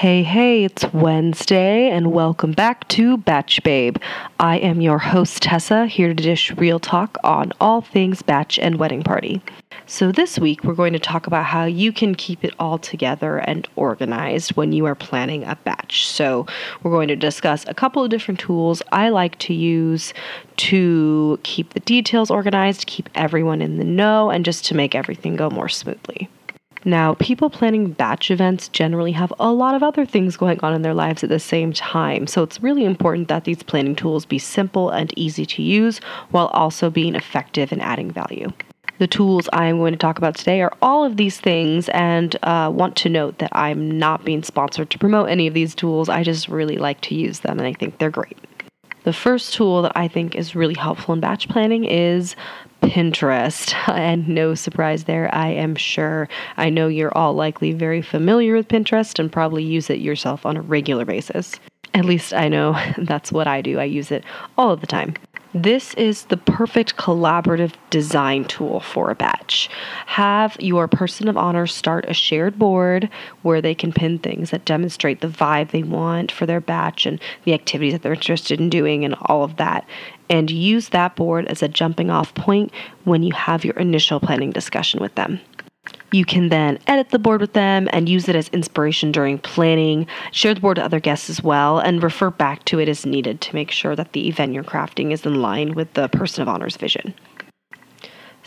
Hey, hey, it's Wednesday, and welcome back to Batch Babe. I am your host, Tessa, here to dish real talk on all things batch and wedding party. So, this week we're going to talk about how you can keep it all together and organized when you are planning a batch. So, we're going to discuss a couple of different tools I like to use to keep the details organized, keep everyone in the know, and just to make everything go more smoothly. Now, people planning batch events generally have a lot of other things going on in their lives at the same time, so it's really important that these planning tools be simple and easy to use while also being effective and adding value. The tools I'm going to talk about today are all of these things, and uh, want to note that I'm not being sponsored to promote any of these tools. I just really like to use them and I think they're great. The first tool that I think is really helpful in batch planning is Pinterest. And no surprise there, I am sure. I know you're all likely very familiar with Pinterest and probably use it yourself on a regular basis. At least I know that's what I do. I use it all of the time. This is the perfect collaborative design tool for a batch. Have your person of honor start a shared board where they can pin things that demonstrate the vibe they want for their batch and the activities that they're interested in doing and all of that. And use that board as a jumping off point when you have your initial planning discussion with them. You can then edit the board with them and use it as inspiration during planning, share the board to other guests as well, and refer back to it as needed to make sure that the event you're crafting is in line with the person of honor's vision.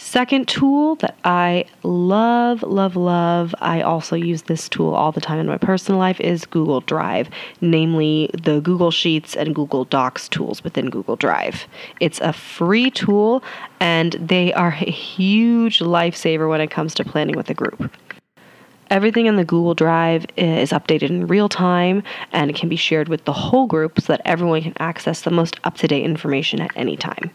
Second tool that I love, love, love, I also use this tool all the time in my personal life is Google Drive, namely the Google Sheets and Google Docs tools within Google Drive. It's a free tool and they are a huge lifesaver when it comes to planning with a group. Everything in the Google Drive is updated in real time and it can be shared with the whole group so that everyone can access the most up to date information at any time.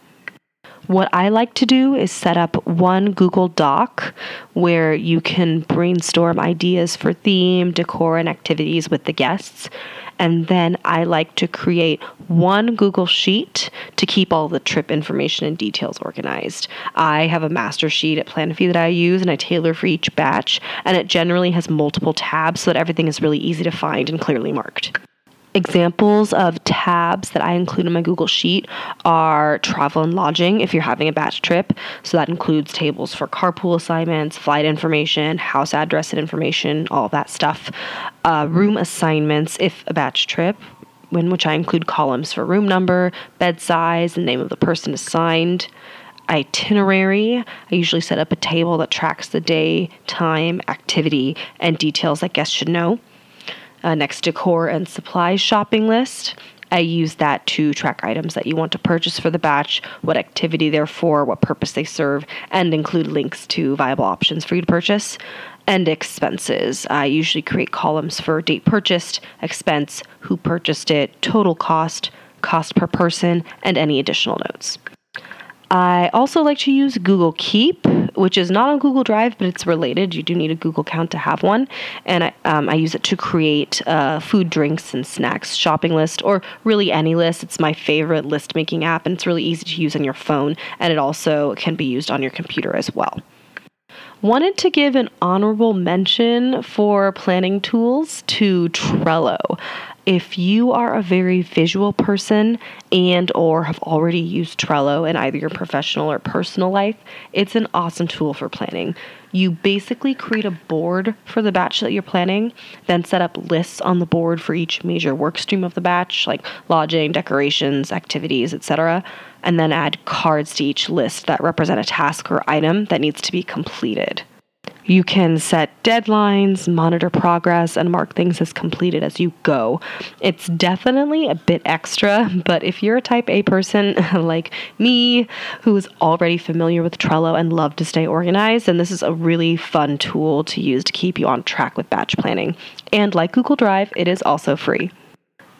What I like to do is set up one Google Doc where you can brainstorm ideas for theme, decor, and activities with the guests. And then I like to create one Google Sheet to keep all the trip information and details organized. I have a master sheet at Planofi that I use and I tailor for each batch, and it generally has multiple tabs so that everything is really easy to find and clearly marked. Examples of tabs that I include in my Google Sheet are travel and lodging if you're having a batch trip. So that includes tables for carpool assignments, flight information, house address and information, all that stuff. Uh, room assignments if a batch trip, in which I include columns for room number, bed size, the name of the person assigned itinerary. I usually set up a table that tracks the day, time, activity, and details that guests should know uh, next decor and supplies shopping list. I use that to track items that you want to purchase for the batch, what activity they're for, what purpose they serve, and include links to viable options for you to purchase. And expenses. I usually create columns for date purchased, expense, who purchased it, total cost, cost per person, and any additional notes. I also like to use Google Keep, which is not on Google Drive, but it's related. You do need a Google account to have one. And I, um, I use it to create uh, food, drinks, and snacks shopping list, or really any list. It's my favorite list making app, and it's really easy to use on your phone. And it also can be used on your computer as well. Wanted to give an honorable mention for planning tools to Trello if you are a very visual person and or have already used Trello in either your professional or personal life, it's an awesome tool for planning. You basically create a board for the batch that you're planning, then set up lists on the board for each major work stream of the batch, like lodging, decorations, activities, etc., and then add cards to each list that represent a task or item that needs to be completed. You can set deadlines, monitor progress, and mark things as completed as you go. It's definitely a bit extra, but if you're a type A person like me who is already familiar with Trello and love to stay organized, then this is a really fun tool to use to keep you on track with batch planning. And like Google Drive, it is also free.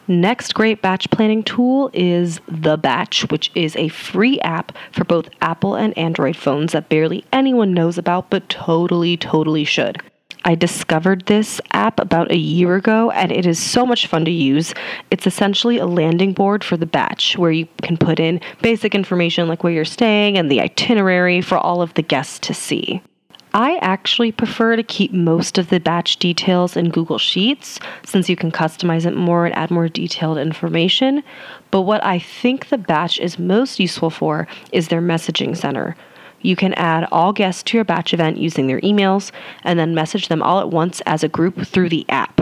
Next great batch planning tool is The Bach, which is a free app for both Apple and Android phones that barely anyone knows about, but totally, totally should. I discovered this app about a year ago and it is so much fun to use. It's essentially a landing board for the batch where you can put in basic information like where you're staying and the itinerary for all of the guests to see. I actually prefer to keep most of the batch details in Google Sheets since you can customize it more and add more detailed information. But what I think the batch is most useful for is their messaging center. You can add all guests to your batch event using their emails and then message them all at once as a group through the app.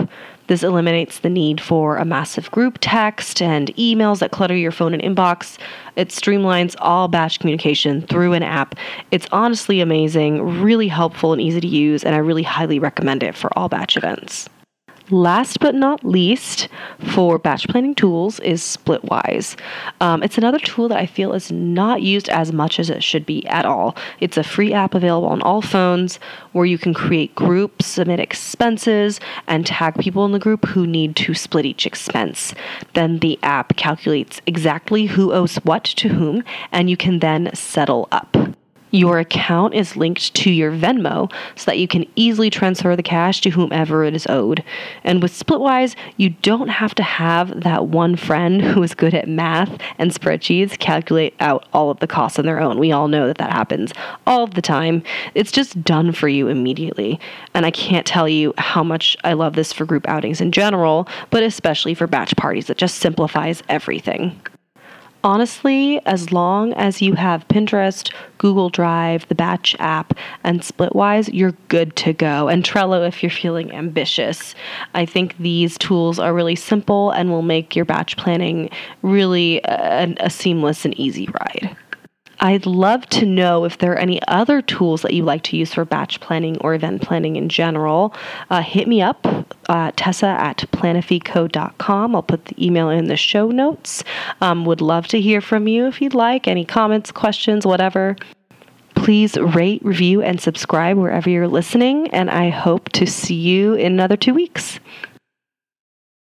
This eliminates the need for a massive group text and emails that clutter your phone and inbox. It streamlines all batch communication through an app. It's honestly amazing, really helpful and easy to use, and I really highly recommend it for all batch events. Last but not least, for batch planning tools is Splitwise. Um, it's another tool that I feel is not used as much as it should be at all. It's a free app available on all phones where you can create groups, submit expenses, and tag people in the group who need to split each expense. Then the app calculates exactly who owes what to whom, and you can then settle up. Your account is linked to your Venmo so that you can easily transfer the cash to whomever it is owed. And with Splitwise, you don't have to have that one friend who is good at math and spreadsheets calculate out all of the costs on their own. We all know that that happens all the time. It's just done for you immediately. And I can't tell you how much I love this for group outings in general, but especially for batch parties. It just simplifies everything honestly, as long as you have Pinterest, Google Drive, the Bach app, and Splitwise, you're good to go. And Trello if you're feeling ambitious. I think these tools are really simple and will make your batch planning really a, a seamless and easy ride. I'd love to know if there are any other tools that you like to use for batch planning or event planning in general. Uh, hit me up, uh, Tessa at planifico.com. I'll put the email in the show notes. Um, would love to hear from you if you'd like. Any comments, questions, whatever. Please rate, review, and subscribe wherever you're listening, and I hope to see you in another two weeks.